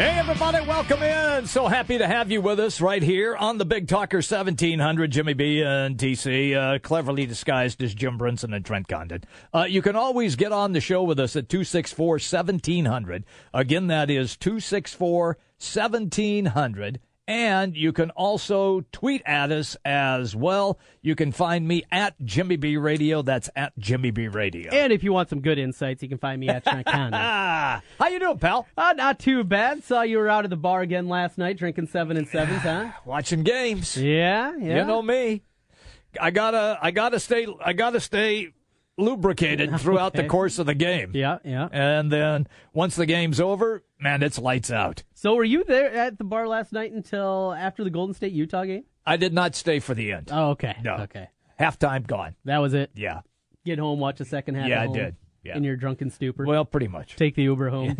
Hey, everybody, welcome in. So happy to have you with us right here on the Big Talker 1700. Jimmy B and TC, uh, cleverly disguised as Jim Brinson and Trent Condon. Uh, you can always get on the show with us at 264 1700. Again, that is 264 1700. And you can also tweet at us as well. You can find me at Jimmy B Radio. That's at Jimmy B Radio. And if you want some good insights, you can find me at. Ah, how you doing, pal? Uh, not too bad. Saw you were out at the bar again last night, drinking seven and sevens, huh? Watching games. Yeah, yeah. You know me. I gotta, I gotta stay, I gotta stay lubricated throughout the course of the game. Yeah, yeah. And then once the game's over, man, it's lights out. So were you there at the bar last night until after the Golden State Utah game? I did not stay for the end. Oh, okay. No. Okay. Halftime gone. That was it. Yeah. Get home, watch the second half. Yeah, I did. Yeah. In your drunken stupor. Well, pretty much. Take the Uber home.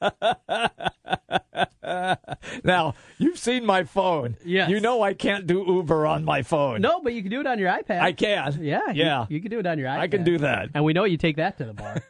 Now, you've seen my phone. Yes. You know I can't do Uber on my phone. no, but you can do it on your iPad. I can. Yeah. Yeah. You, can do it on your iPad. I can do that. And we know you take that to the bar.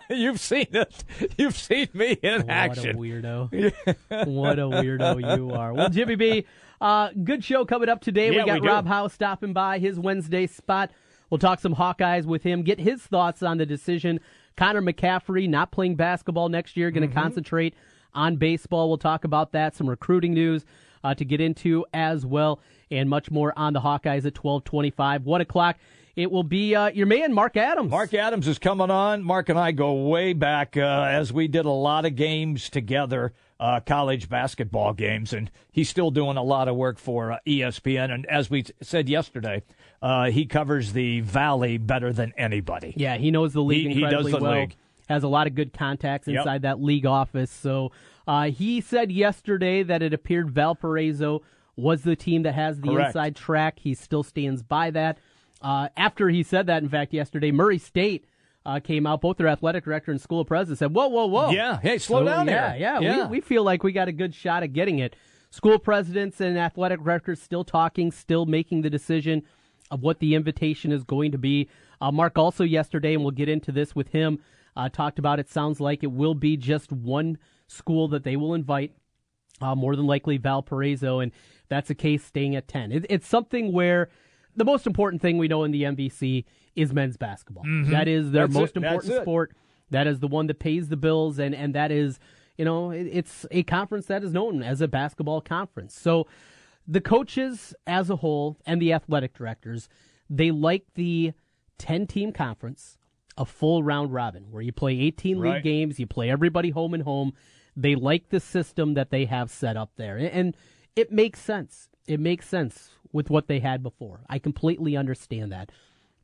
You've seen it. You've seen me in What a action. weirdo. what a weirdo you are. Well, Jimmy B, uh, good show coming up today. Yeah, we got we. Rob Howe's stopping by his Wednesday spot. We'll talk some Hawkeyes with him, get his thoughts on the decision. Connor McCaffrey not playing basketball next year, going to Mm-hmm. concentrate on baseball. We'll talk about that, some recruiting news uh, to get into as well, and much more on the Hawkeyes at 1225. 1 o'clock, it will be uh, your man, Mark Adams. Mark Adams is coming on. Mark and I go way back uh, as we did a lot of games together, uh, college basketball games, and he's still doing a lot of work for uh, ESPN. And as we said yesterday, uh, he covers the Valley better than anybody. Yeah, he knows the league He- he does the well. league. Has a lot of good contacts Yep. inside that league office. So uh, he said yesterday that it appeared Valparaiso was the team that has the Correct. inside track. He still stands by that. Uh, after he said that, in fact, yesterday, Murray State uh, came out. Both their athletic director and school president said, "Whoa, whoa, whoa! Yeah, hey, slow So, down yeah, there. Yeah, Yeah. We, we feel like we got a good shot at getting it. School presidents and athletic directors still talking, still making the decision of what the invitation is going to be. Uh, Mark also yesterday, and we'll get into this with him, uh, talked about it sounds like it will be just one school that they will invite, uh, more than likely Valparaiso, and that's a case staying at 10. It, it's something where the most important thing we know in the MVC is men's basketball. That is their Mm-hmm. That's most it. That's important it. sport. That is the one that pays the bills, and, and that is, you know, it, it's a conference that is known as a basketball conference. So the coaches as a whole and the athletic directors, they like the 10 team conference, a full round robin where you play 18 Right. league games, you play everybody home and home. They like the system that they have set up there. And- And it makes sense. It makes sense with what they had before. I completely understand that.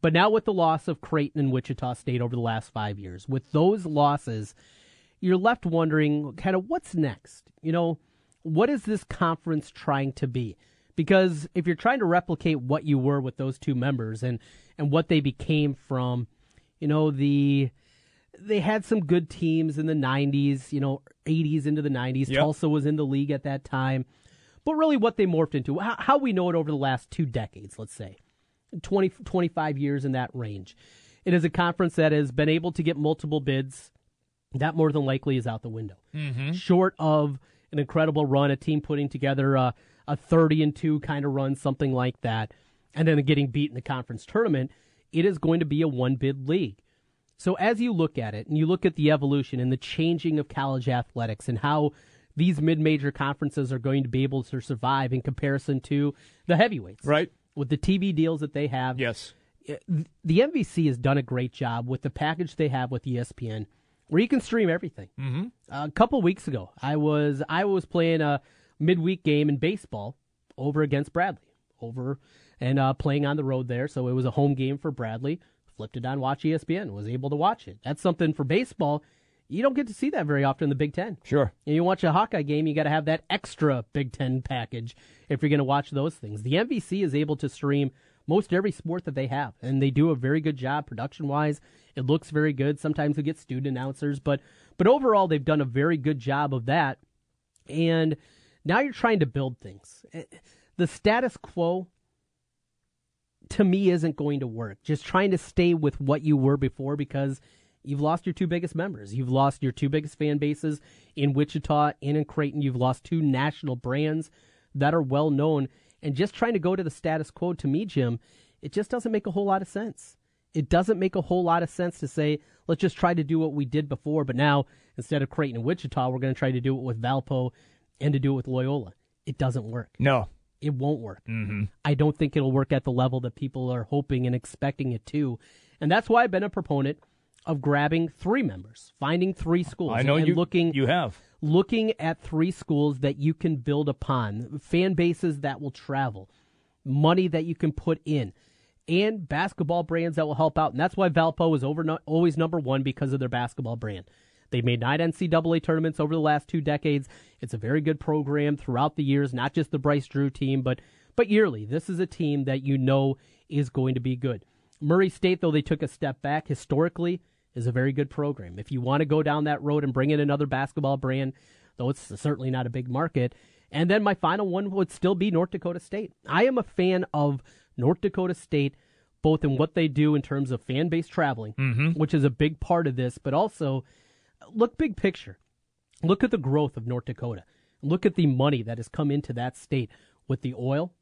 But now with the loss of Creighton and Wichita State over the last five years, with those losses, you're left wondering kind of what's next. You know, what is this conference trying to be? Because if you're trying to replicate what you were with those two members and and what they became from, you know, the they had some good teams in the 90s, you know, 80s into the 90s. Yep. Tulsa was in the league at that time. But really what they morphed into, how, how we know it over the last two decades, let's say, 20, 25 years in that range. It is a conference that has been able to get multiple bids. That more than likely is out the window. Mm-hmm. Short of an incredible run, a team putting together a, a 30 and 2 kind of run, something like that, and then getting beat in the conference tournament, it is going to be a one bid league. So as you look at it and you look at the evolution and the changing of college athletics and how these mid-major conferences are going to be able to survive in comparison to the heavyweights, Right? With the TV deals that they have, Yes. the MVC has done a great job with the package they have with ESPN, where you can stream everything. Mm-hmm. a couple weeks ago, I was I was playing a midweek game in baseball over against Bradley, over and uh, playing on the road there. So it was a home game for Bradley. Flipped it on Watch ESPN, was able to watch it. That's something for baseball. You don't get to see that very often in the Big Ten. Sure. And you watch a Hawkeye game, you got to have that extra Big Ten package if you're going to watch those things. The MVC is able to stream most every sport that they have, and they do a very good job production wise. It looks very good. Sometimes we get student announcers, but But overall, they've done a very good job of that. And now you're trying to build things. Eh, The status quo, to me, isn't going to work. Just trying to stay with what you were before because you've lost your two biggest members. You've lost your two biggest fan bases in Wichita and in Creighton. You've lost two national brands that are well known. And just trying to go to the status quo, to me, Jim, it just doesn't make a whole lot of sense. It doesn't make a whole lot of sense to say, let's just try to do what we did before, but now instead of Creighton and Wichita, we're going to try to do it with Valpo and to do it with Loyola. It doesn't work. No. It won't work. Mm-hmm. I don't think it'll work at the level that people are hoping and expecting it to. And that's why I've been a proponent of grabbing three members, finding three schools. I know and you looking you have. looking at three schools that you can build upon, fan bases that will travel, money that you can put in, and basketball brands that will help out. And that's why Valpo is over always number one because of their basketball brand. They've made nine NCAA tournaments over the last two decades. It's a very good program throughout the years, not just the Bryce Drew team, but but yearly. This is a team that you know is going to be good. Murray State, though they took a step back historically, is a very good program. If you want to go down that road and bring in another basketball brand, though it's certainly not a big market. And then my final one would still be North Dakota State. I am a fan of North Dakota State, both in what they do in terms of fan base traveling, mm-hmm. which is a big part of this, but also look big picture. Look at the growth of North Dakota. Look at the money that has come into that state with the oil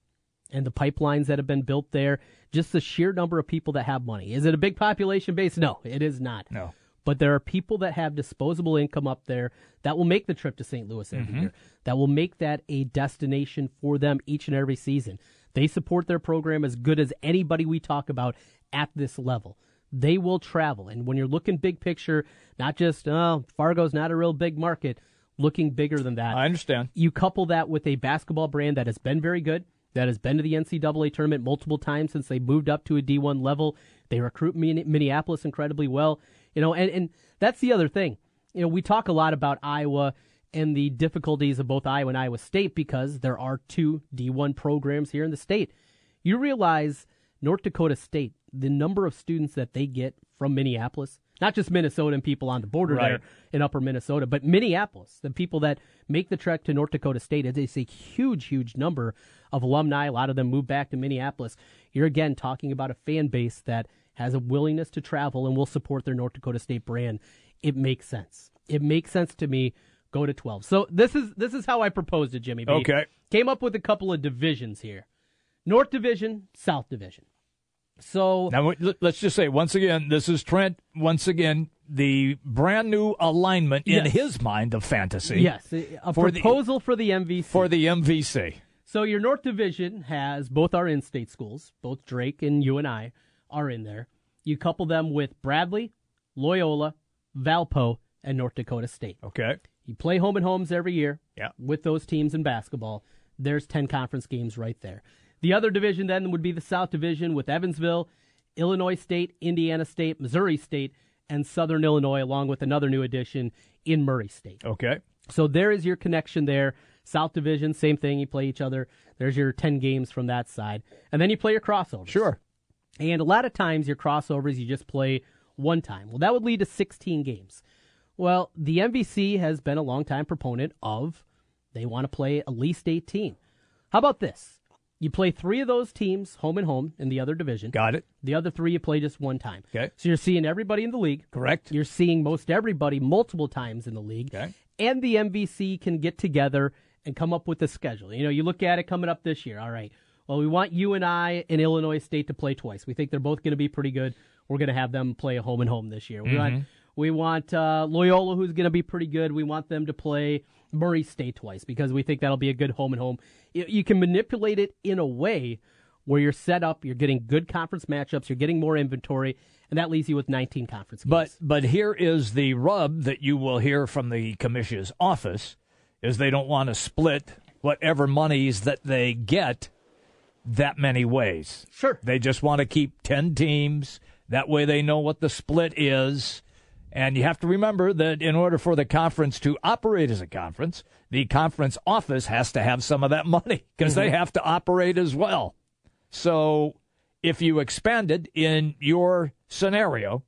and the pipelines that have been built there. Just the sheer number of people that have money. Is it a big population base? No, it is not. No. But there are people that have disposable income up there that will make the trip to St. Louis every mm-hmm. year, that will make that a destination for them each and every season. They support their program as good as anybody we talk about at this level. They will travel. And when you're looking big picture, not just, oh, Fargo's not a real big market, looking bigger than that. I understand. You couple that with a basketball brand that has been very good, that has been to the NCAA tournament multiple times since they moved up to a D1 level. They recruit Min- Minneapolis incredibly well. You know, and, and that's the other thing. You know, we talk a lot about Iowa and the difficulties of both Iowa and Iowa State because there are two D1 programs here in the state. You realize North Dakota State, the number of students that they get from Minneapolis, not just Minnesota and people on the border Right. there in upper Minnesota, but Minneapolis, the people that make the trek to North Dakota State, it is a huge, huge number of alumni. A lot of them move back to Minneapolis. You're again talking about a fan base that has a willingness to travel and will support their North Dakota State brand. It makes sense. It makes sense to me. Go to 12. So this is this is how I proposed it, Jimmy. B. Okay. Came up with a couple of divisions here. North Division, South Division. So Now let- let's just say once again, this is Trent. Once again, the brand new alignment in Yes. his mind of fantasy. yes, a For the- proposal for the MVC. For the MVC. So your North Division has both our in-state schools, both Drake and UNI are in there. You couple them with Bradley, Loyola, Valpo, and North Dakota State. Okay. You play home and homes every year Yeah. with those teams in basketball. There's 10 conference games right there. The other division then would be the South Division with Evansville, Illinois State, Indiana State, Missouri State, and Southern Illinois, along with another new addition in Murray State. Okay. So there is your connection there. South Division, same thing. You play each other. There's your 10 games from that side. And then you play your crossovers. Sure. And a lot of times your crossovers you just play one time. Well, that would lead to 16 games. Well, the MVC has been a long-time proponent of they want to play at least 18. How about this? You play three of those teams home and home in the other division. Got it. The other three you play just one time. Okay. So you're seeing everybody in the league. Correct. You're seeing most everybody multiple times in the league. Okay. And the MVC can get together and come up with a schedule. You know, you look at it coming up this year. All right. Well, we want UNI and Illinois State to play twice. We think they're both going to be pretty good. We're going to have them play a home and home this year. We want we want uh, Loyola, who's going to be pretty good. We want them to play Murray State twice because we think that'll be a good home and home. You, can manipulate it in a way where you're set up, you're getting good conference matchups, you're getting more inventory, and that leaves you with 19 conference games. But but here is the rub that you will hear from the commission's office is they don't want to split whatever monies that they get that many ways. Sure. They just want to keep 10 teams. That way they know what the split is. And you have to remember that in order for the conference to operate as a conference, the conference office has to have some of that money because they mm-hmm. have to operate as well. So if you expanded in your scenario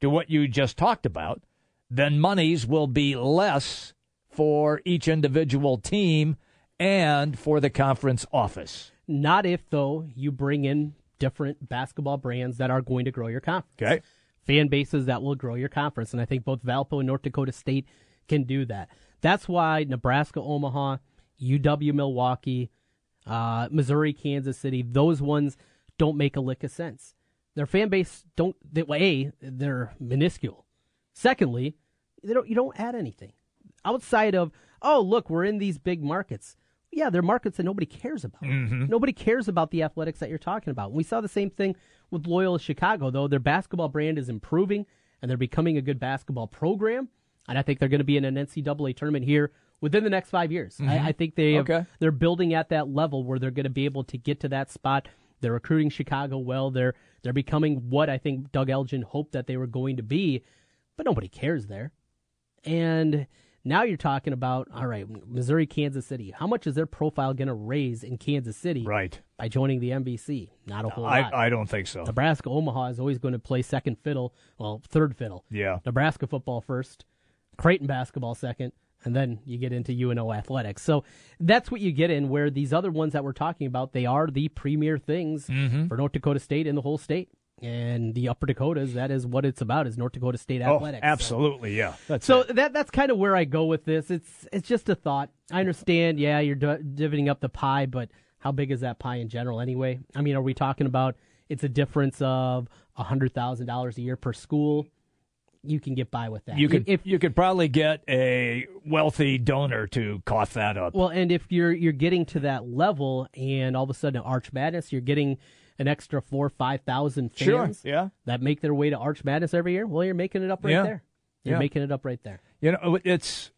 to what you just talked about, then monies will be less for each individual team and for the conference office. Not if, though, you bring in different basketball brands that are going to grow your conference. Okay. Fan bases that will grow your conference. And I think both Valpo and North Dakota State can do that. That's why Nebraska, Omaha, UW, Milwaukee, uh, Missouri, Kansas City, those ones don't make a lick of sense. Their fan base don't. They, a, they're minuscule. Secondly, they don't. You don't add anything outside of. Oh, look, we're in these big markets. Yeah, they're markets that nobody cares about. Mm-hmm. Nobody cares about the athletics that you're talking about. We saw the same thing with Loyola Chicago, though. Their basketball brand is improving and they're becoming a good basketball program. And I think they're going to be in an NCAA tournament here within the next five years. I, mm-hmm. I think they have, Okay. they're building at that level where they're going to be able to get to that spot. They're recruiting Chicago well. They're they're becoming what I think Doug Elgin hoped that they were going to be, but nobody cares there. And now you're talking about all right, Missouri, Kansas City. How much is their profile going to raise in Kansas City Right. by joining the MVC? Not a whole lot. I, I don't think so. Nebraska Omaha is always going to play second fiddle, well, third fiddle. Yeah. Nebraska football first, Creighton basketball second, and then you get into UNO athletics. So that's what you get in where these other ones that we're talking about, they are the premier things Mm-hmm. for North Dakota State and the whole state. And the Upper Dakotas, that is what it's about, is North Dakota State Oh, athletics. So- absolutely, yeah. That's so it. that that's kind of where I go with this. It's it's just a thought. I understand. Yeah, you're di- dividing up the pie, but how big is that pie in general anyway? I mean, are we talking about it's a difference of hundred thousand dollars a year per school? You can get by with that. you could if you could probably get a wealthy donor to cough that up. well, and if you're you're getting to that level, and all of a sudden Arch Madness, you're getting an extra four five thousand Sure, fans yeah. that make their way to Arch Madness every year. Well, you're making it up right Yeah. there. You're Yeah. making it up right there. You know, it's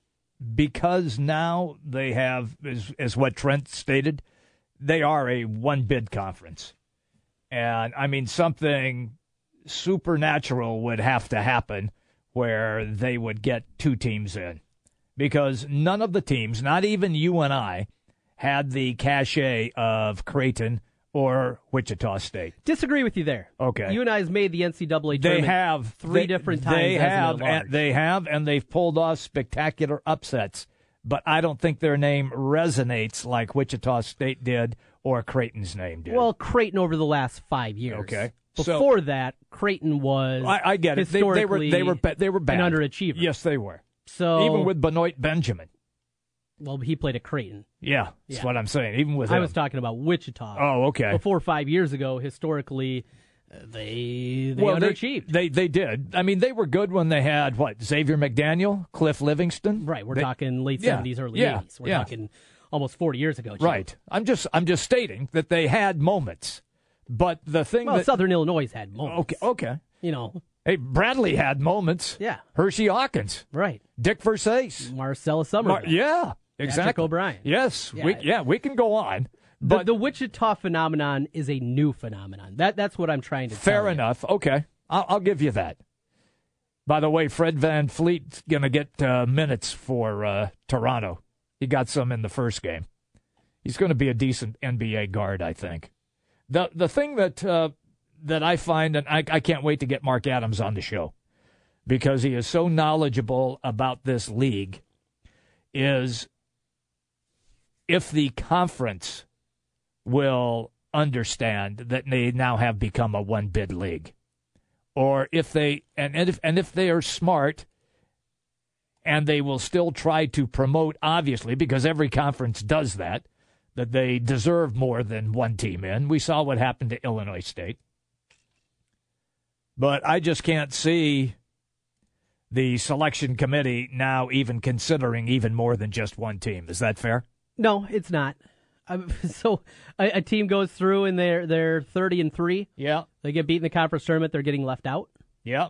because now they have, as, as what Trent stated, they are a one bid conference. And I mean, something supernatural would have to happen where they would get two teams in because none of the teams, not even UNI, had the cachet of Creighton or Wichita State. Disagree with you there. Okay. UNI has made the NCAA tournament. They have three they- different They times an have, and they have, and they've pulled off spectacular upsets. But I don't think their name resonates like Wichita State did or Creighton's name did. Well, Creighton over the last five years. Okay. So- Before that, Creighton was. I, I get it. They, they were they were they were bad. an underachiever. Yes, they were. So Even with Benoit Benjamin. Well, he played at Creighton. Yeah, that's Yeah. what I'm saying. Even with I him. was talking about Wichita. Oh, okay. Before five years ago, historically, uh, they they well, they, underachieved. they they did. I mean, they were good when they had what Xavier McDaniel, Cliff Levingston. right. We're They- talking late Yeah, seventies, early yeah, eighties. We're yeah. talking almost forty years ago. Jim. Right. I'm just I'm just stating that they had moments. But the thing Well, that Southern Illinois had moments. okay okay. You know. Hey, Bradley had moments. Yeah. Hersey Hawkins, Right. Dick Versace. Marcella Somerville. Mar- yeah, exactly. O'Brien. Yes, Yeah. we yeah we can go on. But the Wichita phenomenon is a new phenomenon. That that's what I'm trying to. fair tell you. enough. Okay, I'll, I'll give you that. By the way, Fred VanVleet's gonna get uh, minutes for uh, Toronto. He got some in the first game. He's going to be a decent NBA guard, I think. the The thing that uh, that I find, and I, I can't wait to get Mark Adams on the show because he is so knowledgeable about this league, is if the conference will understand that they now have become a one bid league, or if they and, and if and if they are smart and they will still try to promote, obviously, because every conference does that, that they deserve more than one team in. We saw what happened to Illinois State. But I just can't see the selection committee now even considering even more than just one team. Is that fair? No, it's not. Um, so a, a team goes through and they're they're thirty and three. Yeah. They get beat in the conference tournament. They're getting left out. Yeah.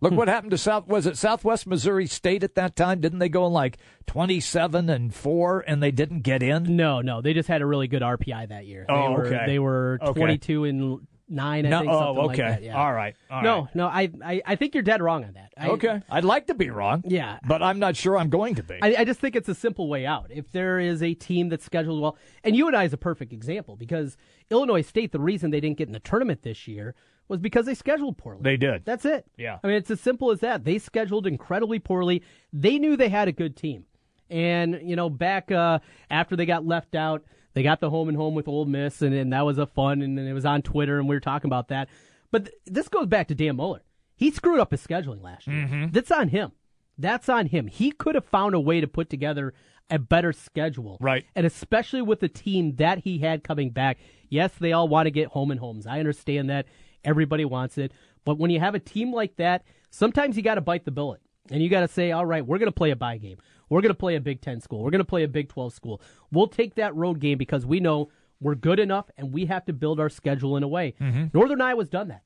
Look what happened to South. Was it Southwest Missouri State at that time? Didn't they go in like twenty-seven and four, and they didn't get in? No, no, they just had a really good RPI that year. They Oh, were. They were Okay. twenty-two and nine. I No. think. Oh, something okay. Like that, yeah. All right. All no, right. no, I, I, I think you're dead wrong on that. I, Okay. I'd like to be wrong. Yeah. But I'm not sure I'm going to be. I, I just think it's a simple way out. If there is a team that's scheduled well, and UNI is a perfect example because Illinois State, the reason they didn't get in the tournament this year was because they scheduled poorly. They did. That's it. Yeah. I mean, it's as simple as that. They scheduled incredibly poorly. They knew they had a good team. And, you know, back uh, after they got left out, they got the home and home with Ole Miss, and, and that was a fun, and, and it was on Twitter, and we were talking about that. But th- this goes back to Dan Muller. He screwed up his scheduling last year. Mm-hmm. That's on him. That's on him. He could have found a way to put together a better schedule. Right. And especially with the team that he had coming back. Yes, they all want to get home and homes. I understand that. Everybody wants it. But when you have a team like that, sometimes you got to bite the bullet. And you got to say, all right, we're going to play a buy game. We're going to play a Big 10 school. We're going to play a Big 12 school. We'll take that road game because we know we're good enough and we have to build our schedule in a way. Mm-hmm. Northern Iowa's done that.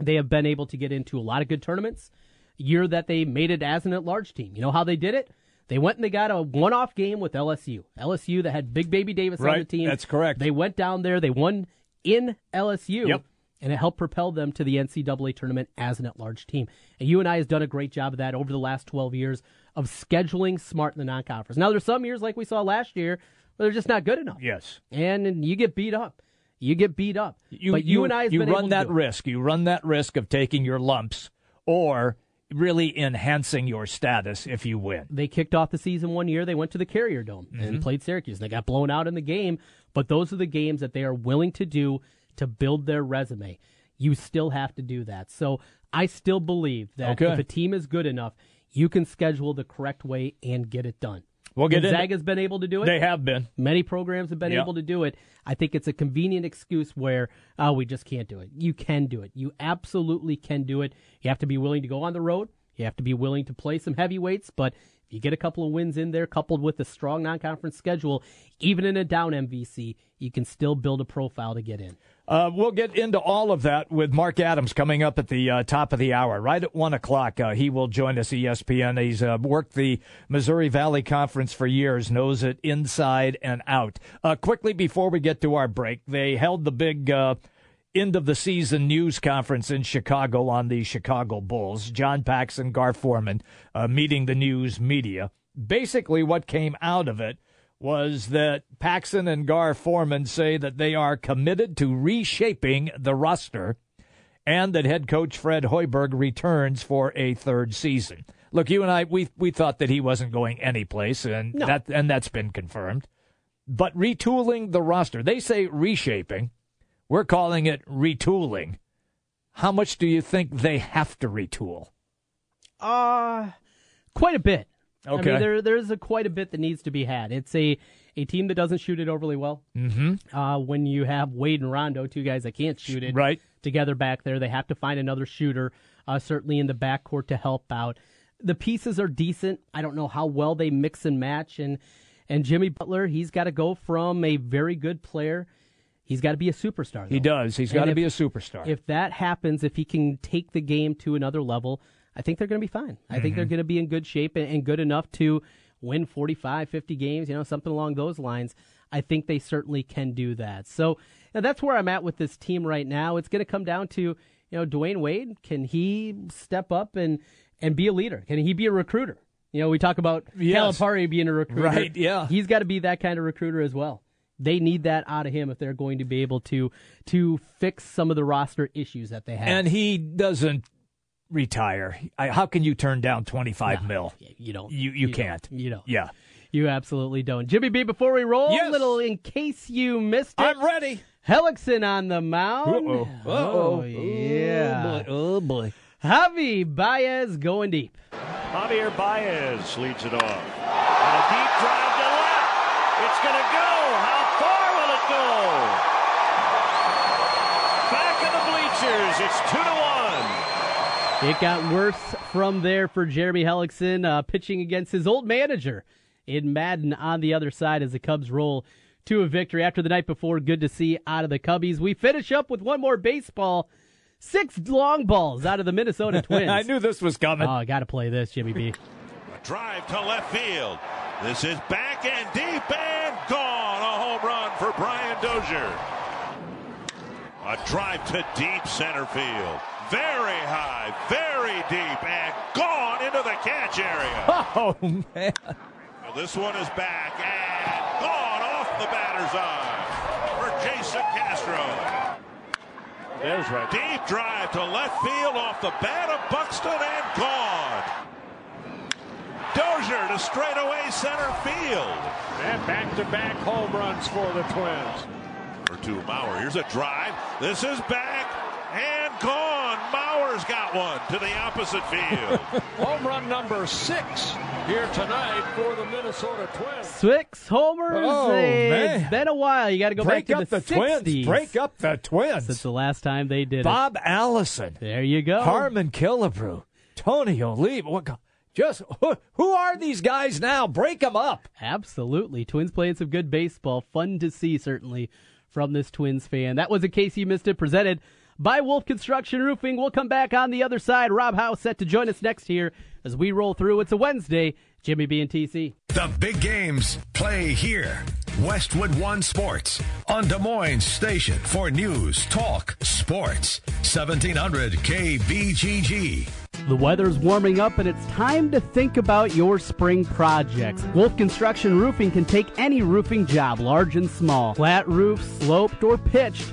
They have been able to get into a lot of good tournaments. Year that they made it as an at-large team. You know how they did it? They went and they got a one-off game with LSU. LSU that had Big Baby Davis on the team. that's correct. They went down there. They won in LSU. Yep. And it helped propel them to the NCAA tournament as an at-large team. And UNI has done a great job of that over the last 12 years of scheduling smart in the non-conference. Now, there's some years like we saw last year where they're just not good enough. Yes. And, and you get beat up. You get beat up. You, but you, you been run able to that risk. You run that risk of taking your lumps or really enhancing your status if you win. they kicked off the season one year. They went to the Carrier Dome Mm-hmm. and played Syracuse. They got blown out in the game, but those are the games that they are willing to do to build their resume. You still have to do that. So I still believe that Okay. if a team is good enough, you can schedule the correct way and get it done. We'll get into- Gonzaga's been able to do it. They have been. Many programs have been Yep. able to do it. I think it's a convenient excuse where, oh, we just can't do it. You can do it. You absolutely can do it. You have to be willing to go on the road. You have to be willing to play some heavyweights. But if you get a couple of wins in there, coupled with a strong non conference schedule, even in a down MVC, you can still build a profile to get in. Uh, we'll get into all of that with Mark Adams coming up at the uh, top of the hour. Right at 1 o'clock, uh, he will join us, ESPN. He's uh, worked the Missouri Valley Conference for years, knows it inside and out. Uh, quickly before we get to our break, they held the big uh, end of the season news conference in Chicago on the Chicago Bulls. John Paxson, Gar Forman meeting the news media. Basically, what came out of it was that Paxson and Gar Forman say that they are committed to reshaping the roster and that head coach Fred Hoiberg returns for a third season. Look, you and I we we thought that he wasn't going anyplace and No. that and that's been confirmed. But retooling the roster, they say reshaping. We're calling it retooling. How much do you think they have to retool? Uh quite a bit. I mean, there there's a quite a bit that needs to be had. It's a a team that doesn't shoot it overly well. Mm-hmm. Uh, when you have Wade and Rondo, two guys that can't shoot it, Right. together back there, they have to find another shooter, uh, certainly in the backcourt to help out. The pieces are decent. I don't know how well they mix and match, and and Jimmy Butler, he's got to go from a very good player. He's got to be a superstar. He does. He's got to be a superstar. If that happens, if he can take the game to another level, I think they're going to be fine. I think Mm-hmm. they're going to be in good shape and, and good enough to win 45, 50 games, you know, something along those lines. I think they certainly can do that. So that's where I'm at with this team right now. It's going to come down to, you know, Dwyane Wade. Can he step up and, and be a leader? Can he be a recruiter? You know, we talk about Yes. Calipari being a recruiter. Right, yeah. He's got to be that kind of recruiter as well. They need that out of him if they're going to be able to to fix some of the roster issues that they have. and he doesn't retire. I, how can you turn down 25 mil? you don't. You you, don't. can't. You don't. Yeah. You absolutely don't. Jimmy B, before we roll, Yes. little in case you missed it. I'm ready. Hellickson on the mound. Uh-oh. Oh, yeah. Oh, oh boy. Javi Baez going deep. Javier Baez leads it off. And a deep drive to left. It's going to go. How far will it go? Back in the bleachers. It's two to one. It got worse from there for Jeremy Hellickson, uh, pitching against his old manager in Maddon on the other side as the Cubs roll to a victory after the night before. Good to see out of the Cubbies. We finish up with one more baseball. Six long balls out of the Minnesota Twins. I knew this was coming. Oh, I got to play this, Jimmy B. A drive to left field. This is back and deep and gone. A home run for Brian Dozier. A drive to deep center field. Very high, very deep, and gone into the catch area. Oh man. Well, this one is back and gone off the batter's eye for Jason Castro. There's right. Deep drive to left field off the bat of Buxton and gone. Dozier to straightaway center field. And back-to-back home runs for the Twins. Or two Mauer. Here's a drive. This is back and gone. Mauer's got one to the opposite field. home run number six here tonight for the Minnesota Twins. Six homers. Oh, Hey, man. It's been a while. You got to go Break back to up the, the, 60s. twins. Break up the twins. Since the last time they did it. Bob Allison. There you go. Harmon Killebrew, Tony Oliva. What? go- Just who, who are these guys now? Break them up. Absolutely. Twins playing some good baseball. Fun to see, certainly, from this Twins fan. That was in case you missed it, presented by Wolf Construction Roofing. We'll come back on the other side. Rob Howe's set to join us next here as we roll through. It's a Wednesday. Jimmy B and TC. The big games play here. Westwood One Sports on Des Moines Station for news, talk, sports. 1700 KBGG. The weather's warming up and it's time to think about your spring projects. Wolf Construction Roofing can take any roofing job, large and small. Flat roof, sloped, or pitched.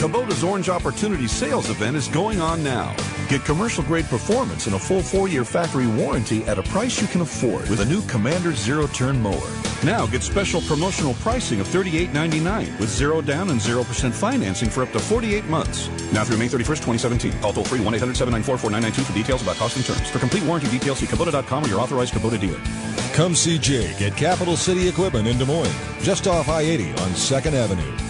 Kubota's Orange Opportunity sales event is going on now. Get commercial grade performance and a full four year factory warranty at a price you can afford with a new Commander Zero Turn Mower. Now get special promotional pricing of $38.99 with zero down and 0% financing for up to 48 months. Now through May 31st, 2017. Call toll free 1 800 794 4992 for details about cost and terms. For complete warranty details, see Kubota.com or your authorized Kubota dealer. Come see Jake at Capital City Equipment in Des Moines, just off I 80 on 2nd Avenue.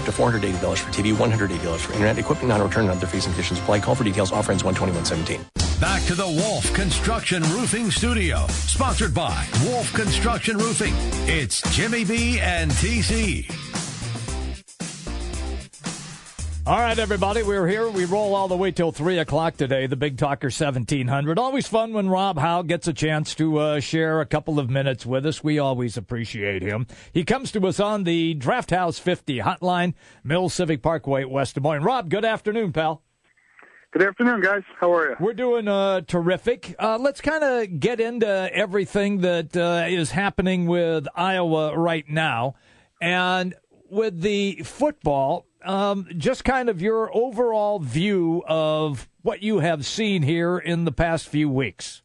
up to $480 for TV, $180 for internet, equipment non-return and other fees and conditions apply. Call for details. Offer ends 12117. Back to the Wolf Construction Roofing Studio, sponsored by Wolf Construction Roofing. It's Jimmy B and TC. All right, everybody, we're here. We roll all the way till 3 o'clock today, the Big Talker 1700. Always fun when Rob Howe gets a chance to uh, share a couple of minutes with us. We always appreciate him. He comes to us on the Draft House 50 hotline, Mills Civic Parkway, West Des Moines. Rob, good afternoon, pal. Good afternoon, guys. How are you? We're doing uh, terrific. Uh, let's kind of get into everything that uh, is happening with Iowa right now. And with the football, um, just kind of your overall view of what you have seen here in the past few weeks.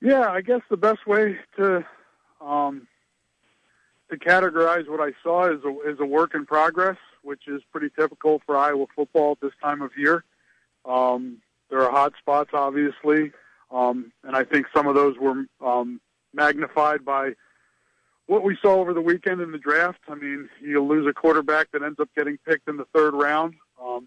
Yeah, I guess the best way to um, to categorize what I saw is a, is a work in progress, which is pretty typical for Iowa football at this time of year. Um, there are hot spots, obviously, um, and I think some of those were um, magnified by what we saw over the weekend in the draft. I mean, you lose a quarterback that ends up getting picked in the third round. Um,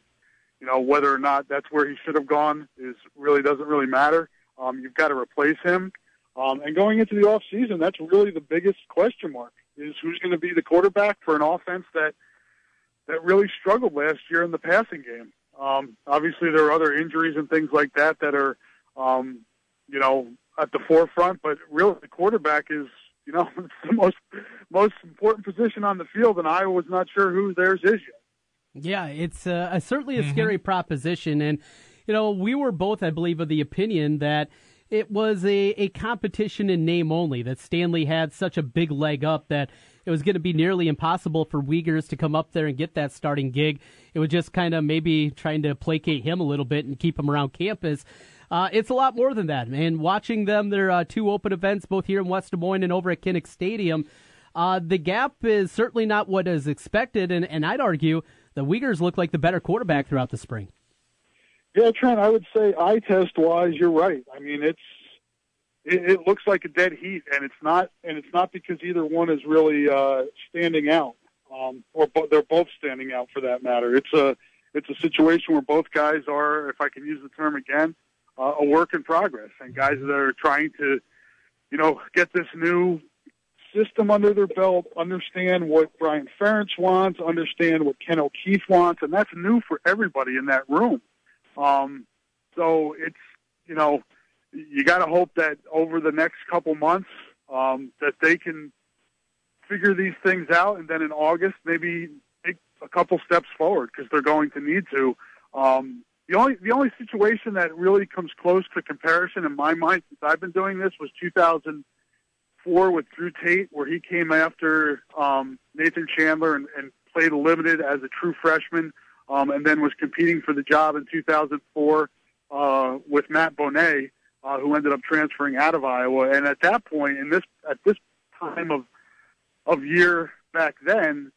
you know, whether or not that's where he should have gone is really doesn't really matter. Um, you've got to replace him. Um, and going into the off season, that's really the biggest question mark is who's going to be the quarterback for an offense that that really struggled last year in the passing game. Um, obviously, there are other injuries and things like that that are, um, you know, at the forefront. But really, the quarterback is, you know, it's the most most important position on the field, and Iowa was not sure who theirs is yet. Yeah, it's uh, certainly a Mm-hmm. scary proposition, and you know, we were both, I believe, of the opinion that it was a, a competition in name only. That Stanley had such a big leg up that it was going to be nearly impossible for Wiegers to come up there and get that starting gig. It was just kind of maybe trying to placate him a little bit and keep him around campus. Uh, it's a lot more than that, and watching them, their uh, two open events, both here in West Des Moines and over at Kinnick Stadium, uh, the gap is certainly not what is expected, and, and I'd argue the Wiegers look like the better quarterback throughout the spring. Yeah, Trent, I would say eye test wise, you're right. I mean, it's it, it looks like a dead heat, and it's not, and it's not because either one is really uh, standing out, um, or bo- they're both standing out for that matter. It's a it's a situation where both guys are, if I can use the term again, uh, a work in progress, and guys that are trying to, you know, get this new system under their belt, understand what Brian Ferentz wants, understand what Ken O'Keefe wants, and that's new for everybody in that room. Um, so it's you know you got to hope that over the next couple months um, that they can figure these things out, and then in August maybe take a couple steps forward because they're going to need to. Um, the only the only situation that really comes close to comparison in my mind since I've been doing this was 2004 with Drew Tate, where he came after um, Nathan Chandler and, and played limited as a true freshman, um, and then was competing for the job in 2004 uh, with Matt Bonet, uh, who ended up transferring out of Iowa. And at that point, in this at this time of of year back then,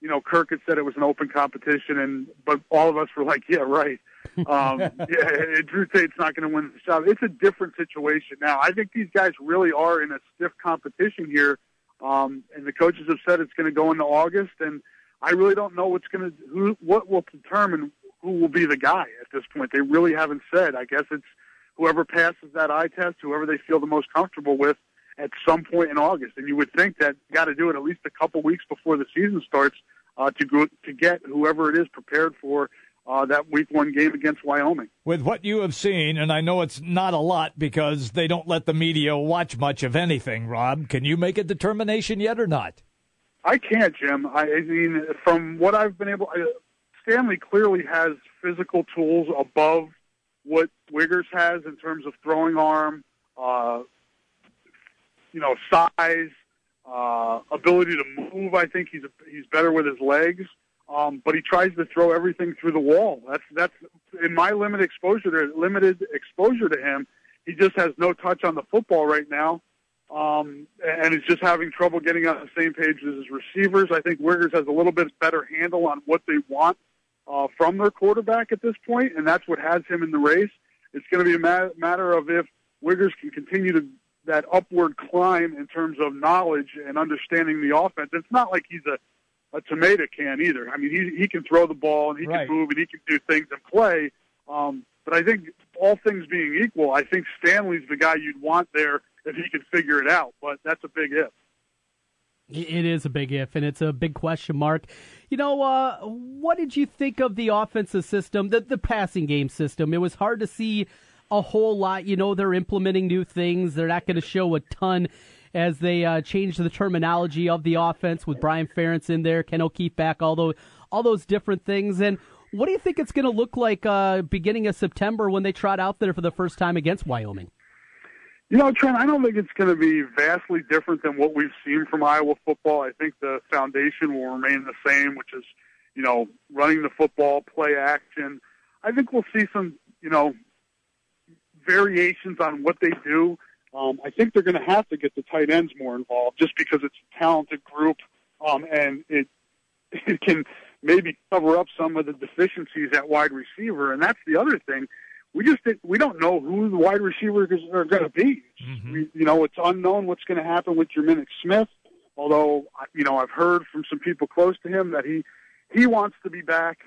you know, Kirk had said it was an open competition, and but all of us were like, yeah, right. Um, yeah, Drew Tate's not going to win the job. It's a different situation now. I think these guys really are in a stiff competition here, um, and the coaches have said it's going to go into August, and I really don't know what's going to who what will determine who will be the guy at this point. They really haven't said. I guess it's whoever passes that eye test, whoever they feel the most comfortable with at some point in August. And you would think that you got to do it at least a couple weeks before the season starts uh, to go to get whoever it is prepared for uh, that week one game against Wyoming. With what you have seen, and I know it's not a lot because they don't let the media watch much of anything, Rob, can you make a determination yet or not? I can't, Jim. I, I mean, from what I've been able, I, Stanley clearly has physical tools above what Wiegers has in terms of throwing arm, uh, you know, size, uh, ability to move. I think he's he's better with his legs. Um, but he tries to throw everything through the wall. That's that's in my limited exposure to limited exposure to him. He just has no touch on the football right now, um, and is just having trouble getting on the same page as his receivers. I think Wiegers has a little bit better handle on what they want uh, from their quarterback at this point, and that's what has him in the race. It's going to be a ma- matter of if Wiegers can continue to that upward climb in terms of knowledge and understanding the offense. It's not like he's a a tomato can either. I mean, he he can throw the ball and he Right. can move and he can do things and play. Um, but I think all things being equal, I think Stanley's the guy you'd want there if he can figure it out. But that's a big if. It is a big if, and it's a big question mark. You know, uh, what did you think of the offensive system, the, the passing game system? It was hard to see a whole lot. You know, they're implementing new things. They're not going to show a ton as they uh, change the terminology of the offense with Brian Ferentz in there, Ken O'Keefe back, all those, all those different things. And what do you think it's going to look like uh, beginning of September when they trot out there for the first time against Wyoming? You know, Trent, I don't think it's going to be vastly different than what we've seen from Iowa football. I think the foundation will remain the same, which is, you know, running the football, play action. I think we'll see some, you know, variations on what they do. Um, I think they're going to have to get the tight ends more involved just because it's a talented group um, and it it can maybe cover up some of the deficiencies at wide receiver. And that's the other thing. We just we don't know who the wide receivers are going to be. We, you know, it's unknown what's going to happen with Jerminic Smith. Although, you know, I've heard from some people close to him that he he wants to be back.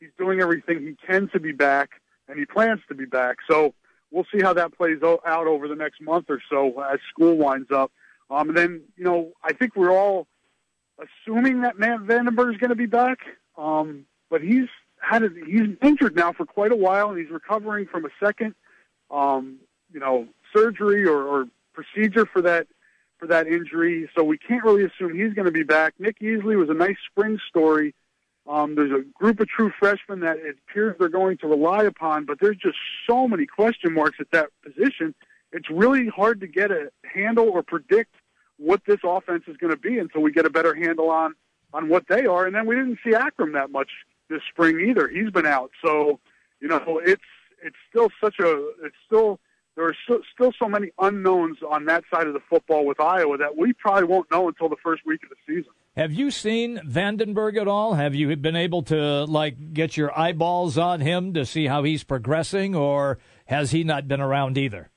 He's doing everything he can to be back, and he plans to be back. So we'll see how that plays out over the next month or so as school winds up. Um, and then, you know, I think we're all assuming that Matt VandeBerg is going to be back, um, but he's had a, he's injured now for quite a while, and he's recovering from a second, um, you know, surgery or, or procedure for that for that injury. So we can't really assume he's going to be back. Nick Easley was a nice spring story. Um, there's a group of true freshmen that it appears they're going to rely upon, but there's just so many question marks at that position. It's really hard to get a handle or predict what this offense is going to be until we get a better handle on on what they are. And then we didn't see Akrum that much this spring either. He's been out, so you know it's it's still such a it's still there are so, still so many unknowns on that side of the football with Iowa that we probably won't know until the first week of the season. Have you seen VandeBerg at all? Have you been able to like get your eyeballs on him to see how he's progressing, or has he not been around either?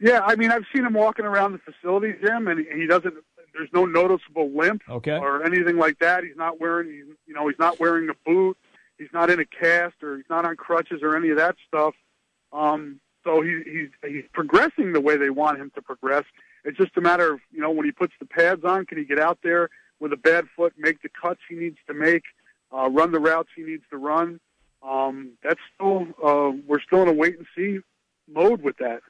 Yeah, I mean, I've seen him walking around the facility, Jim, and he doesn't. There's no noticeable limp Okay. or anything like that. He's not wearing, he's, you know, he's not wearing a boot. He's not in a cast or he's not on crutches or any of that stuff. Um, so he, he's he's progressing the way they want him to progress. It's just a matter of you know when he puts the pads on, can he get out there with a bad foot, make the cuts he needs to make, uh, run the routes he needs to run. Um, that's still uh, we're still in a wait and see mode with that.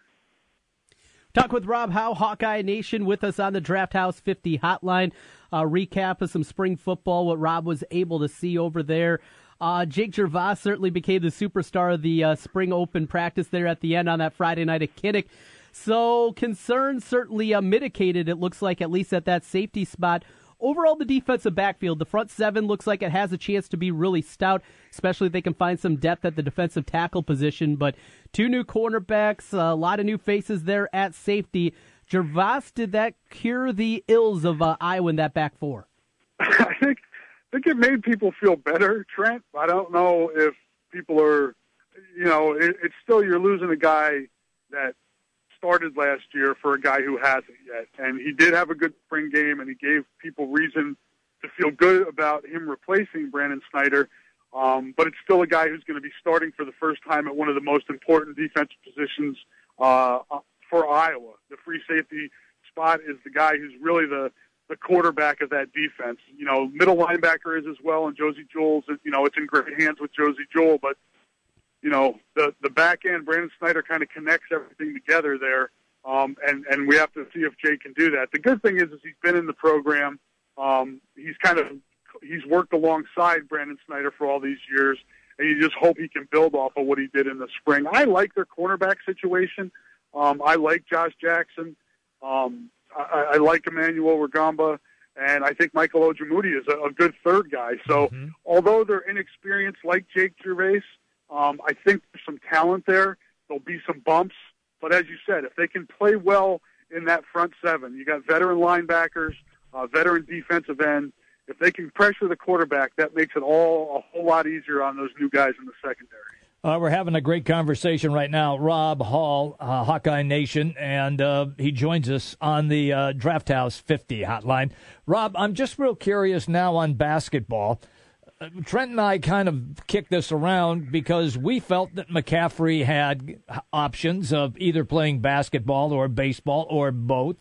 Talk with Rob Howe, Hawkeye Nation, with us on the Draft House 50 hotline. Uh, recap of some spring football, what Rob was able to see over there. Uh, Jake Gervase certainly became the superstar of the uh, spring open practice there at the end on that Friday night at Kinnick. So concerns certainly uh, mitigated, it looks like, at least at that safety spot. Overall, the defensive backfield, the front seven looks like it has a chance to be really stout, especially if they can find some depth at the defensive tackle position. But two new cornerbacks, a lot of new faces there at safety. Gervase, did that cure the ills of uh, Iowa in that back four? I think I think it made people feel better, Trent. I don't know if people are, you know, it, it's still you're losing a guy that started last year for a guy who hasn't yet, and he did have a good spring game, and he gave people reason to feel good about him replacing Brandon Snyder. Um, but it's still a guy who's going to be starting for the first time at one of the most important defensive positions uh, for Iowa. The free safety spot is the guy who's really the the quarterback of that defense. You know, middle linebacker is as well, and Josey Jewell. You know, it's in great hands with Josey Jewell, but you know, the the back end, Brandon Snyder kind of connects everything together there, um, and and we have to see if Jay can do that. The good thing is, is he's been in the program. Um, he's kind of he's worked alongside Brandon Snyder for all these years, and you just hope he can build off of what he did in the spring. I like their cornerback situation. Um, I like Josh Jackson. Um, I, I like Emmanuel Rugamba. And I think Michael Ojemudia is a, a good third guy. So Mm-hmm. although they're inexperienced like Jake Gervase, um, I think there's some talent there. There'll be some bumps. But as you said, if they can play well in that front seven, you got veteran linebackers, uh, veteran defensive end. If they can pressure the quarterback, that makes it all a whole lot easier on those new guys in the secondary. Uh, we're having a great conversation right now. Rob Howe, uh, Hawkeye Nation, and uh, he joins us on the uh, Draft House 50 hotline. Rob, I'm just real curious now on basketball. Uh, Trent and I kind of kicked this around because we felt that McCaffery had options of either playing basketball or baseball or both.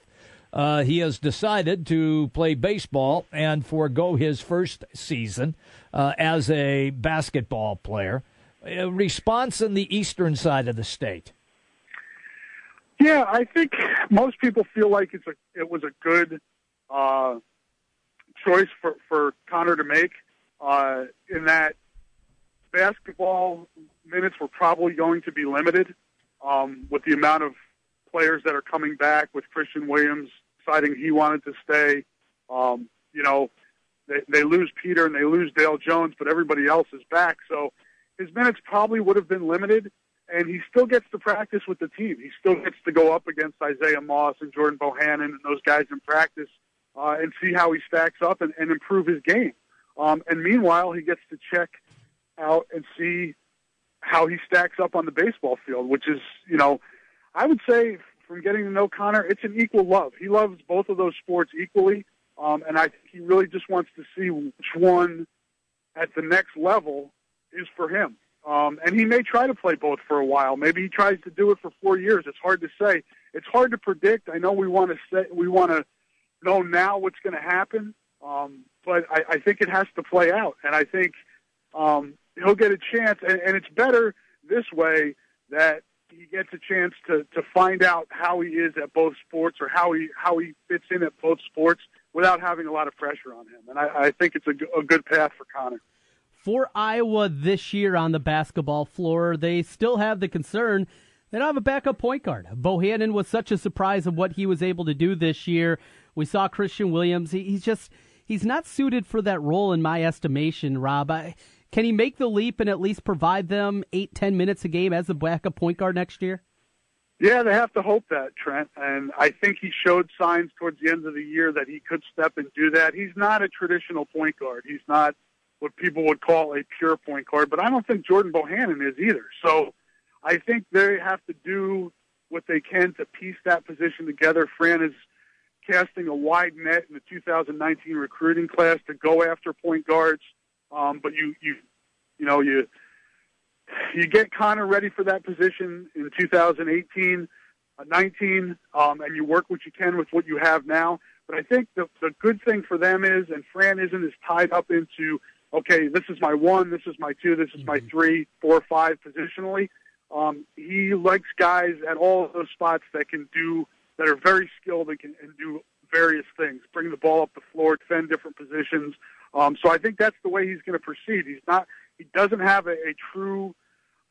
Uh, he has decided to play baseball and forego his first season uh, as a basketball player. A response in the eastern side of the state. Yeah, I think most people feel like it's a it was a good uh, choice for for Connor to make. Uh, in that basketball minutes were probably going to be limited um, with the amount of players that are coming back. With Christian Williams deciding he wanted to stay, um, you know, they, they lose Peter and they lose Dale Jones, but everybody else is back. So his minutes probably would have been limited, and he still gets to practice with the team. He still gets to go up against Isaiah Moss and Jordan Bohannon and those guys in practice uh, and see how he stacks up and, and improve his game. Um, and meanwhile, he gets to check out and see how he stacks up on the baseball field, which is, you know, I would say from getting to know Connor, it's an equal love. He loves both of those sports equally, um, and I think he really just wants to see which one at the next level is for him. Um, and he may try to play both for a while. Maybe he tries to do it for four years. It's hard to say. It's hard to predict. I know we want to say we want to know now what's going to happen, um, but I, I think it has to play out. And I think um, he'll get a chance. And, and it's better this way that he gets a chance to to find out how he is at both sports or how he how he fits in at both sports without having a lot of pressure on him. And I, I think it's a, a good path for Connor. For Iowa this year on the basketball floor, they still have the concern they don't have a backup point guard. Bohannon was such a surprise of what he was able to do this year. We saw Christian Williams. He, he's just he's not suited for that role in my estimation. Rob, I, can he make the leap and at least provide them eight ten minutes a game as a backup point guard next year? Yeah, they have to hope that, Trent. And I think he showed signs towards the end of the year that he could step and do that. He's not a traditional point guard. He's not what people would call a pure point guard, but I don't think Jordan Bohannon is either. So I think they have to do what they can to piece that position together. Fran is casting a wide net in the 2019 recruiting class to go after point guards. Um, but you, you, you know, you, you get Connor ready for that position in 2018, uh, 19, um, and you work what you can with what you have now. But I think the, the good thing for them is, and Fran isn't as tied up into, okay, this is my one, this is my two, this is my three, four, five positionally. Um, he likes guys at all of those spots that can do, that are very skilled and can and do various things, bring the ball up the floor, defend different positions. Um, so I think that's the way he's going to proceed. He's not, he doesn't have a, a true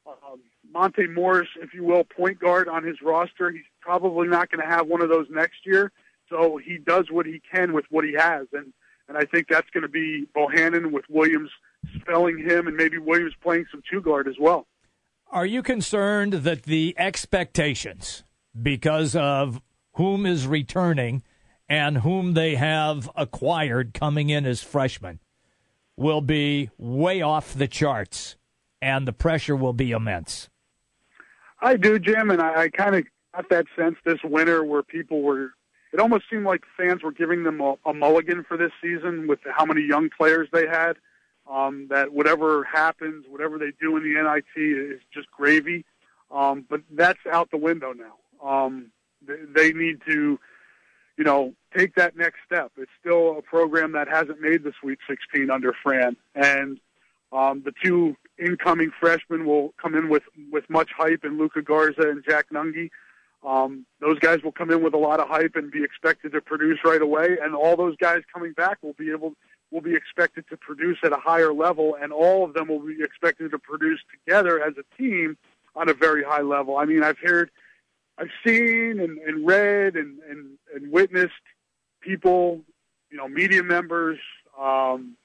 um, Monte Morris, if you will, point guard on his roster. He's probably not going to have one of those next year. So he does what he can with what he has, and and I think that's going to be Bohannon with Williams spelling him, and maybe Williams playing some two guard as well. Are you concerned that the expectations, because of whom is returning and whom they have acquired coming in as freshmen, will be way off the charts and the pressure will be immense? I do, Jim, and I, I kind of got that sense this winter where people were. It almost seemed like fans were giving them a, a mulligan for this season with how many young players they had. Um, that whatever happens, whatever they do in the NIT is just gravy. Um, but that's out the window now. Um, they, they need to, you know, take that next step. It's still a program that hasn't made the Sweet 16 under Fran, and um, the two incoming freshmen will come in with with much hype, and Luka Garza and Jack Nunge. Um, those guys will come in with a lot of hype and be expected to produce right away, and all those guys coming back will be able will be expected to produce at a higher level, and all of them will be expected to produce together as a team on a very high level. I mean, I've heard, I've seen and, and read and, and, and witnessed people you know, media members, um,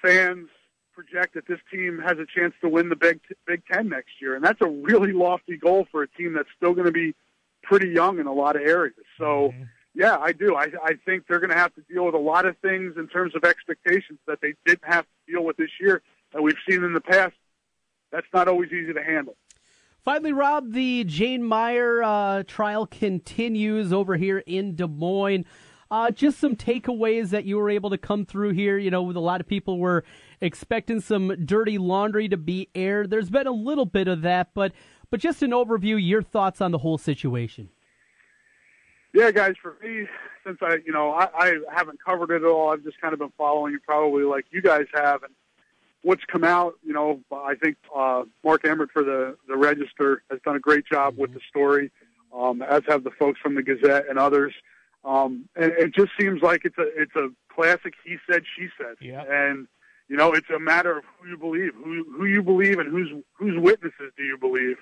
fans project that this team has a chance to win the Big Big Ten next year, and that's a really lofty goal for a team that's still going to be pretty young in a lot of areas. So, yeah, I do. I, I think they're going to have to deal with a lot of things in terms of expectations that they didn't have to deal with this year that we've seen in the past. That's not always easy to handle. Finally, Rob, the Jane Meyer uh, trial continues over here in Des Moines. Uh, just some takeaways that you were able to come through here. You know, with a lot of people were expecting some dirty laundry to be aired. There's been a little bit of that, but but just an overview, your thoughts on the whole situation. Yeah, guys, for me, since I, you know, I, I haven't covered it at all, I've just kind of been following it probably like you guys have. And what's come out, you know, I think uh, Mark Emmert for the, the Register has done a great job mm-hmm. with the story, um, as have the folks from the Gazette and others. Um, and it just seems like it's a it's a classic he said she said, yeah. and you know it's a matter of who you believe, who who you believe, and whose whose witnesses do you believe.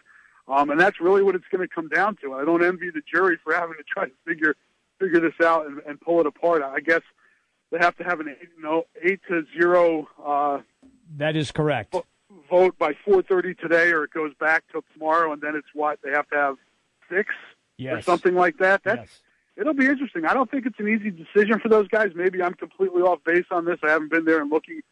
Um, and that's really what it's going to come down to. I don't envy the jury for having to try to figure figure this out and, and pull it apart. I guess they have to have an eight, you know, eight to zero. Uh, that is correct. Vote by four thirty today, or it goes back till tomorrow, and then it's what they have to have six yes. or something like that. That's yes. it'll be interesting. I don't think it's an easy decision for those guys. Maybe I'm completely off base on this. I haven't been there and looking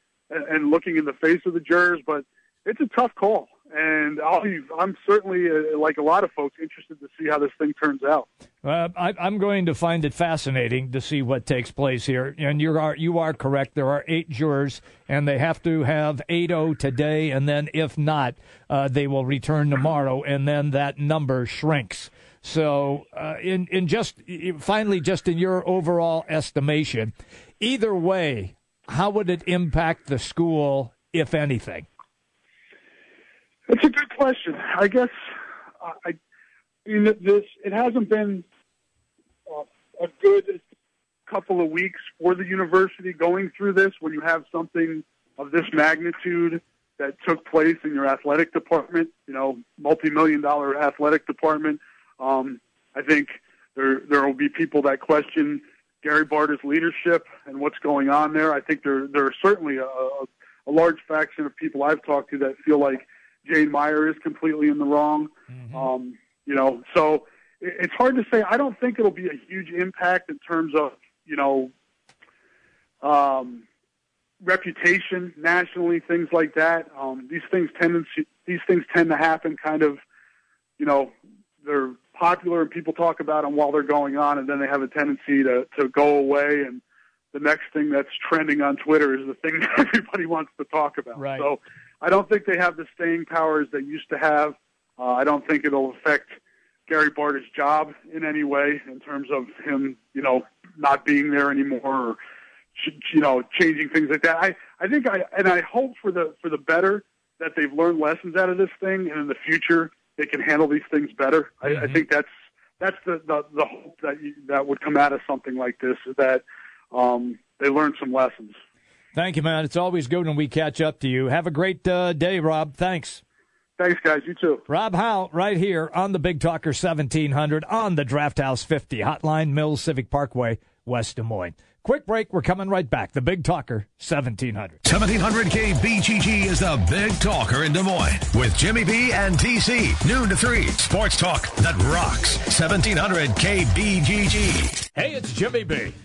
and looking in the face of the jurors, but it's a tough call and I'll be, I'm certainly, uh, like a lot of folks, interested to see how this thing turns out. Uh, I, am going to find it fascinating to see what takes place here. And you are you are correct. There are eight jurors, and they have to have eight zero today, and then if not, uh, they will return tomorrow, and then that number shrinks. So, uh, in in just finally, just in your overall estimation, either way, how would it impact the school, if anything? It's a good question. I guess I, mean, this it hasn't been uh, a good couple of weeks for the university going through this. When you have something of this magnitude that took place in your athletic department, you know, multi-million dollar athletic department, um, I think there there will be people that question Gary Barta's leadership and what's going on there. I think there there are certainly a, a large faction of people I've talked to that feel like Jane Meyer is completely in the wrong. Mm-hmm. Um, you know, so it, it's hard to say. I don't think it'll be a huge impact in terms of you know um, reputation nationally, things like that. Um, these things tend to, these things tend to happen kind of, you know, they're popular and people talk about them while they're going on, and then they have a tendency to to go away and the next thing that's trending on Twitter is the thing that everybody wants to talk about. Right. So I don't think they have the staying powers they used to have. Uh, I don't think it'll affect Gary Barta's job in any way in terms of him, you know, not being there anymore or you know changing things like that. I I think I and I hope for the for the better that they've learned lessons out of this thing and in the future they can handle these things better. Mm-hmm. I, I think that's that's the, the the hope that you, that would come out of something like this is that um, they learn some lessons. Thank you, man. It's always good when we catch up to you. Have a great uh, day, Rob. Thanks. Thanks, guys. You too. Rob Howe, right here on the Big Talker 1700 on the Draft House 50 Hotline Mills Civic Parkway, West Des Moines. Quick break. We're coming right back. The Big Talker 1700. 1700 KBGG is the Big Talker in Des Moines with Jimmy B and TC. Noon to 3. Sports talk that rocks. 1700 KBGG. Hey, it's Jimmy B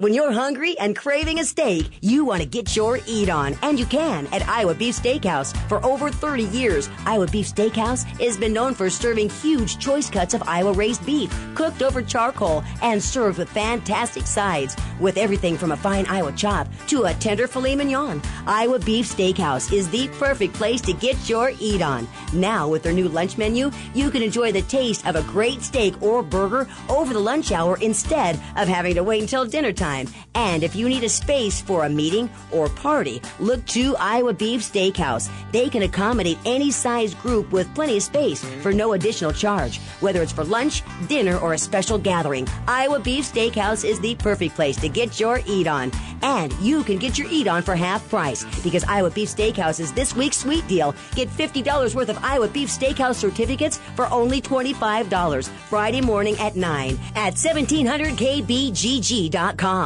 When you're hungry and craving a steak, you want to get your eat on, and you can at Iowa Beef Steakhouse. For over 30 years, Iowa Beef Steakhouse has been known for serving huge choice cuts of Iowa raised beef, cooked over charcoal and served with fantastic sides. With everything from a fine Iowa chop to a tender filet mignon, Iowa Beef Steakhouse is the perfect place to get your eat on. Now, with their new lunch menu, you can enjoy the taste of a great steak or burger over the lunch hour instead of having to wait until dinner time. And if you need a space for a meeting or party, look to Iowa Beef Steakhouse. They can accommodate any size group with plenty of space for no additional charge. Whether it's for lunch, dinner, or a special gathering, Iowa Beef Steakhouse is the perfect place to get your eat on. And you can get your eat on for half price because Iowa Beef Steakhouse is this week's sweet deal. Get $50 worth of Iowa Beef Steakhouse certificates for only $25 Friday morning at 9 at 1700kbgg.com.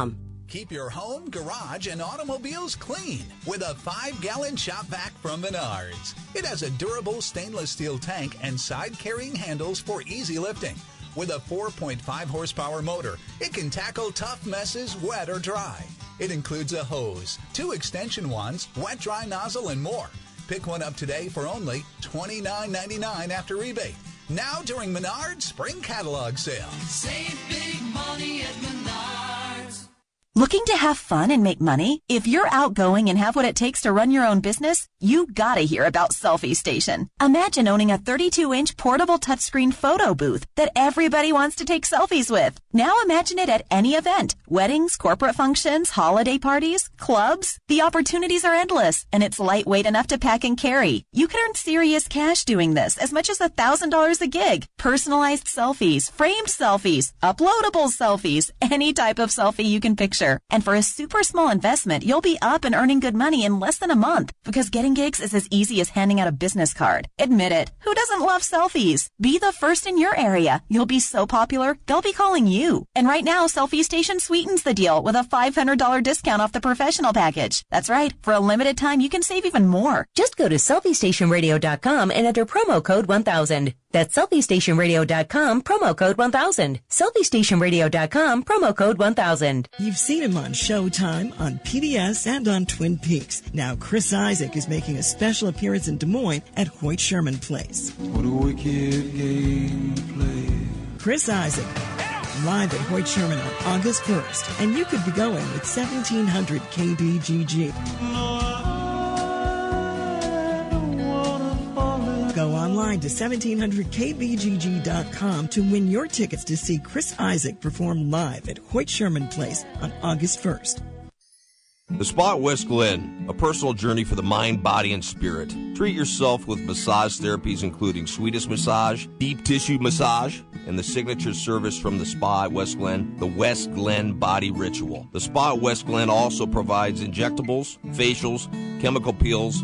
Keep your home, garage, and automobiles clean with a five gallon shop vac from Menards. It has a durable stainless steel tank and side carrying handles for easy lifting. With a 4.5 horsepower motor, it can tackle tough messes, wet or dry. It includes a hose, two extension wands, wet dry nozzle, and more. Pick one up today for only $29.99 after rebate. Now during Menards Spring Catalog Sale. Save big money at Menards. Looking to have fun and make money? If you're outgoing and have what it takes to run your own business, you gotta hear about Selfie Station. Imagine owning a 32-inch portable touchscreen photo booth that everybody wants to take selfies with. Now imagine it at any event. Weddings, corporate functions, holiday parties, clubs. The opportunities are endless, and it's lightweight enough to pack and carry. You can earn serious cash doing this, as much as $1,000 a gig. Personalized selfies, framed selfies, uploadable selfies, any type of selfie you can picture. And for a super small investment, you'll be up and earning good money in less than a month because getting gigs is as easy as handing out a business card. Admit it. Who doesn't love selfies? Be the first in your area. You'll be so popular, they'll be calling you. And right now, Selfie Station sweetens the deal with a $500 discount off the professional package. That's right. For a limited time, you can save even more. Just go to selfiestationradio.com and enter promo code 1000. That's selfiestationradio.com, promo code 1000. Selfiestationradio.com, promo code 1000. You've seen him on Showtime, on PBS, and on Twin Peaks. Now Chris Isaak is making a special appearance in Des Moines at Hoyt Sherman Place. What a wicked game play. Chris Isaak, live at Hoyt Sherman on August 1st, and you could be going with 1700 KBGG. Go online to 1700kbgg.com to win your tickets to see Chris Isaak perform live at Hoyt Sherman Place on August 1st. The Spa at West Glen, a personal journey for the mind, body, and spirit. Treat yourself with massage therapies including Swedish massage, deep tissue massage, and the signature service from the Spa at West Glen, the West Glen Body Ritual. The Spa at West Glen also provides injectables, facials, chemical peels,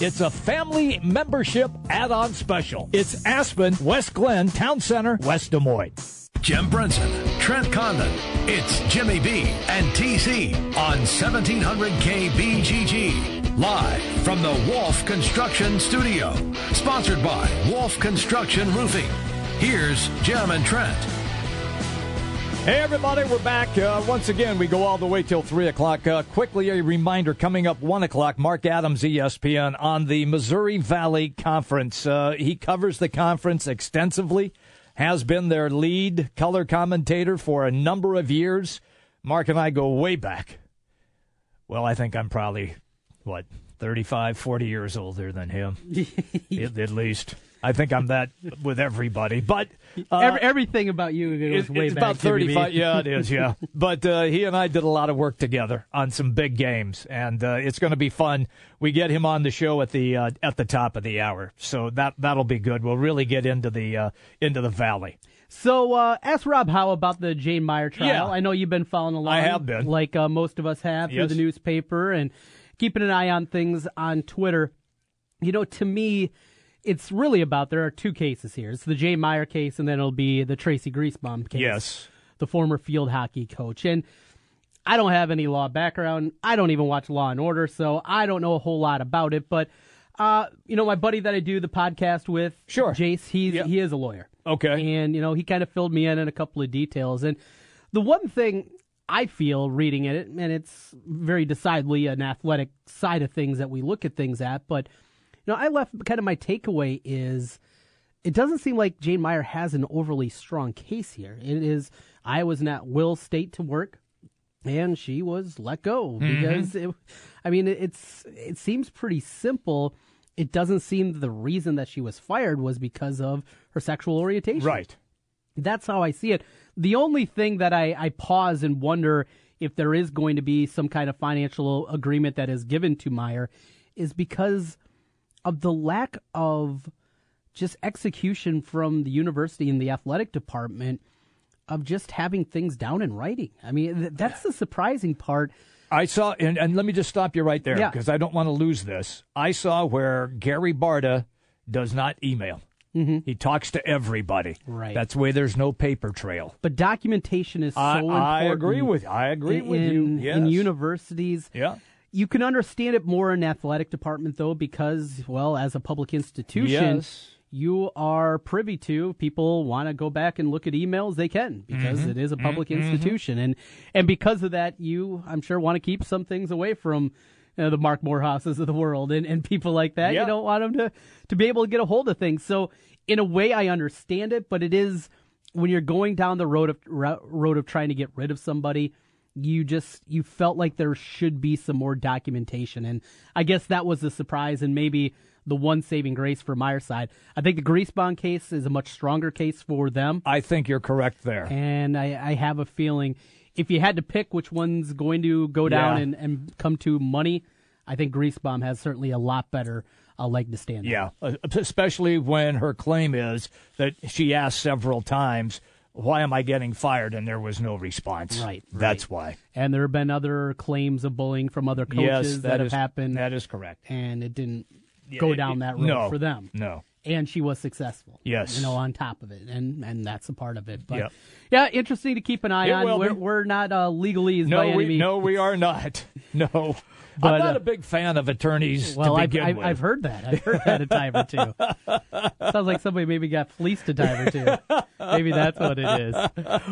it's a family membership add on special. It's Aspen, West Glen, Town Center, West Des Moines. Jim Brenson, Trent Condon. It's Jimmy B and TC on 1700 KBGG. Live from the Wolf Construction Studio. Sponsored by Wolf Construction Roofing. Here's Jim and Trent. Hey, everybody, we're back. Uh, once again, we go all the way till 3 o'clock. Uh, quickly, a reminder coming up 1 o'clock, Mark Adams, ESPN, on the Missouri Valley Conference. Uh, he covers the conference extensively, has been their lead color commentator for a number of years. Mark and I go way back. Well, I think I'm probably, what, 35, 40 years older than him, at, at least. I think I'm that with everybody, but uh, Every, everything about you goes it's, way it's back. about 35. Yeah, it is. Yeah. but uh, he and I did a lot of work together on some big games, and uh, it's going to be fun. We get him on the show at the uh, at the top of the hour, so that that'll be good. We'll really get into the uh, into the valley. So, uh, ask Rob Howe about the Jane Meyer trial. Yeah. I know you've been following along. I have been. Like uh, most of us have through Yes. the newspaper and keeping an eye on things on Twitter. You know, to me, it's really about there are two cases here. It's the Jay Meyer case, and then it'll be the Tracy Griesbaum case. Yes. The former field hockey coach. And I don't have any law background. I don't even watch Law and Order, so I don't know a whole lot about it. But, uh, you know, my buddy that I do the podcast with, sure, Jace, he's he is a lawyer. Okay. And, you know, he kind of filled me in on a couple of details. And the one thing I feel reading it, and it's very decidedly an athletic side of things that we look at things at, but, know, I left kind of my takeaway is it doesn't seem like Jane Meyer has an overly strong case here. It is Iowa's an at will state to work, and she was let go Mhm. because it, I mean it- it's it seems pretty simple. It doesn't seem the reason that she was fired was because of her sexual orientation. Right. That's how I see it. The only thing that I, I pause and wonder if there is going to be some kind of financial agreement that is given to Meyer is because of the lack of just execution from the university and the athletic department of just having things down in writing. I mean, th- that's the surprising part. I saw, and, and let me just stop you right there Yeah. because I don't want to lose this. I saw where Gary Barta does not email. He talks to everybody. Mm-hmm. Right. That's why there's no paper trail. But documentation is so I- important. I agree with- you. I agree in, with you. Yes. In universities, Yeah. You can understand it more in athletic department though, because well, as a public institution, Yes. you are privy to. People want to go back and look at emails, they can because Mhm. it is a public Mhm. institution, and and because of that, you I'm sure want to keep some things away from. You know, the Mark Morehouses of the world and, and people like that. Yeah. You don't want them to, to be able to get a hold of things. So, in a way, I understand it, but it is when you're going down the road of road of trying to get rid of somebody, you just you felt like there should be some more documentation, and I guess that was the surprise and maybe the one saving grace for Meyer's side. I think the Griesbaum case is a much stronger case for them, I think you're correct there. and I, I have a feeling if you had to pick which one's going to go down Yeah. and, and come to money, I think Griesbaum has certainly a lot better uh, leg to stand on. Yeah, uh, especially when her claim is that she asked several times, "Why am I getting fired?" and there was no response. Right, That's why. And there have been other claims of bullying from other coaches Yes, that, that have happened. That is correct. and it didn't go down that road no, for them. no. And she was successful. Yes. You know, on top of it. And and that's a part of it. But Yep. yeah, interesting to keep an eye It on. We're, we're not uh, legalese by No, any we, means. no, we are not. No, But, I'm not uh, a big fan of attorneys Well, to I've, begin I've, with. I've heard that. I've heard that a time or two. Sounds like somebody maybe got fleeced a time or two. Maybe that's what it is.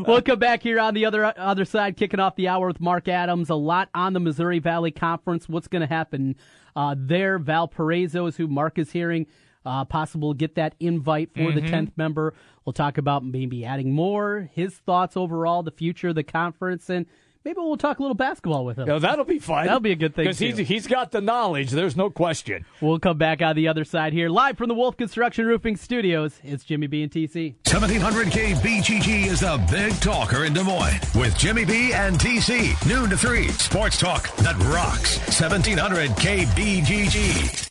We'll come back here on the other other side, kicking off the hour with Mark Adams. A lot on the Missouri Valley Conference. What's going to happen uh, there? Valparaiso is who Mark is hearing. Uh, possible get that invite for the Mhm. 10th member. We'll talk about maybe adding more, his thoughts overall, the future of the conference, and maybe we'll talk a little basketball with him. Yeah, that'll be fun. That'll be a good thing because he's he's got the knowledge. There's no question. We'll come back on the other side here, live from the Wolf Construction Roofing Studios. It's Jimmy B and TC. 1700K BGG is the big talker in Des Moines with Jimmy B and TC. Noon to 3. Sports talk that rocks. 1700K BGG.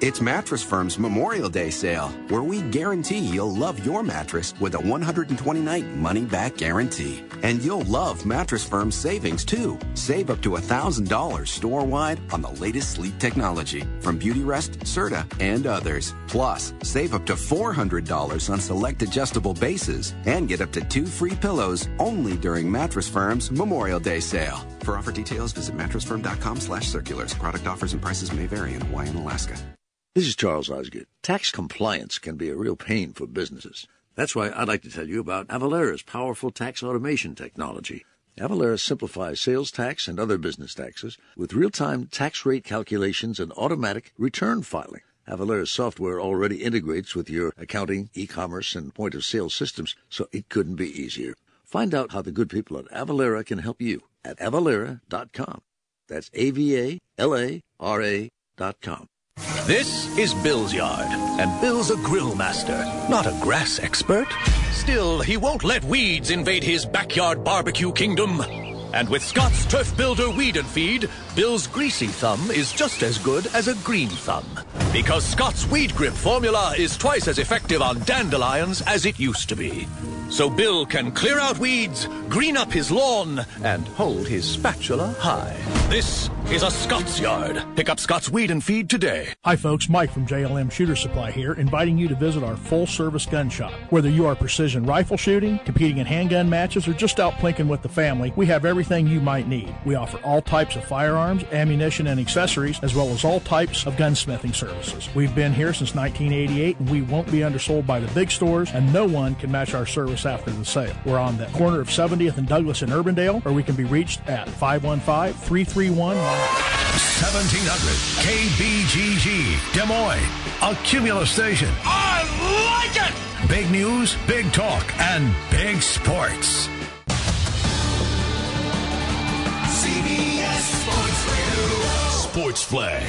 It's Mattress Firm's Memorial Day sale, where we guarantee you'll love your mattress with a 120 night money back guarantee. And you'll love Mattress Firm's savings too. Save up to $1,000 store wide on the latest sleep technology from Beautyrest, Serta, and others. Plus, save up to $400 on select adjustable bases and get up to two free pillows only during Mattress Firm's Memorial Day sale. For offer details, visit mattressfirm.com slash circulars. Product offers and prices may vary in Hawaii and Alaska. This is Charles Osgood. Tax compliance can be a real pain for businesses. That's why I'd like to tell you about Avalara's powerful tax automation technology. Avalara simplifies sales tax and other business taxes with real-time tax rate calculations and automatic return filing. Avalara's software already integrates with your accounting, e-commerce, and point-of-sale systems, so it couldn't be easier. Find out how the good people at Avalara can help you at avalara.com. That's A-V-A-L-A-R-A dot com. This is Bill's yard, and Bill's a grill master, not a grass expert. Still, he won't let weeds invade his backyard barbecue kingdom. And with Scott's Turf Builder Weed and Feed, Bill's greasy thumb is just as good as a green thumb. Because Scott's Weed Grip formula is twice as effective on dandelions as it used to be. So Bill can clear out weeds, green up his lawn, and hold his spatula high. This is a Scott's yard. Pick up Scott's Weed and Feed today. Hi, folks. Mike from JLM Shooter Supply here, inviting you to visit our full service gun shop. Whether you are precision rifle shooting, competing in handgun matches, or just out plinking with the family, we have everything you might need. We offer all types of firearms, ammunition, and accessories, as well as all types of gunsmithing services. We've been here since 1988, and we won't be undersold by the big stores, and no one can match our service after the sale. We're on the corner of 70th and Douglas in Urbandale, or we can be reached at 515 331 1700 KBGG, Des Moines, a Cumulus station. I like it! Big news, big talk, and big sports. Sports Flag.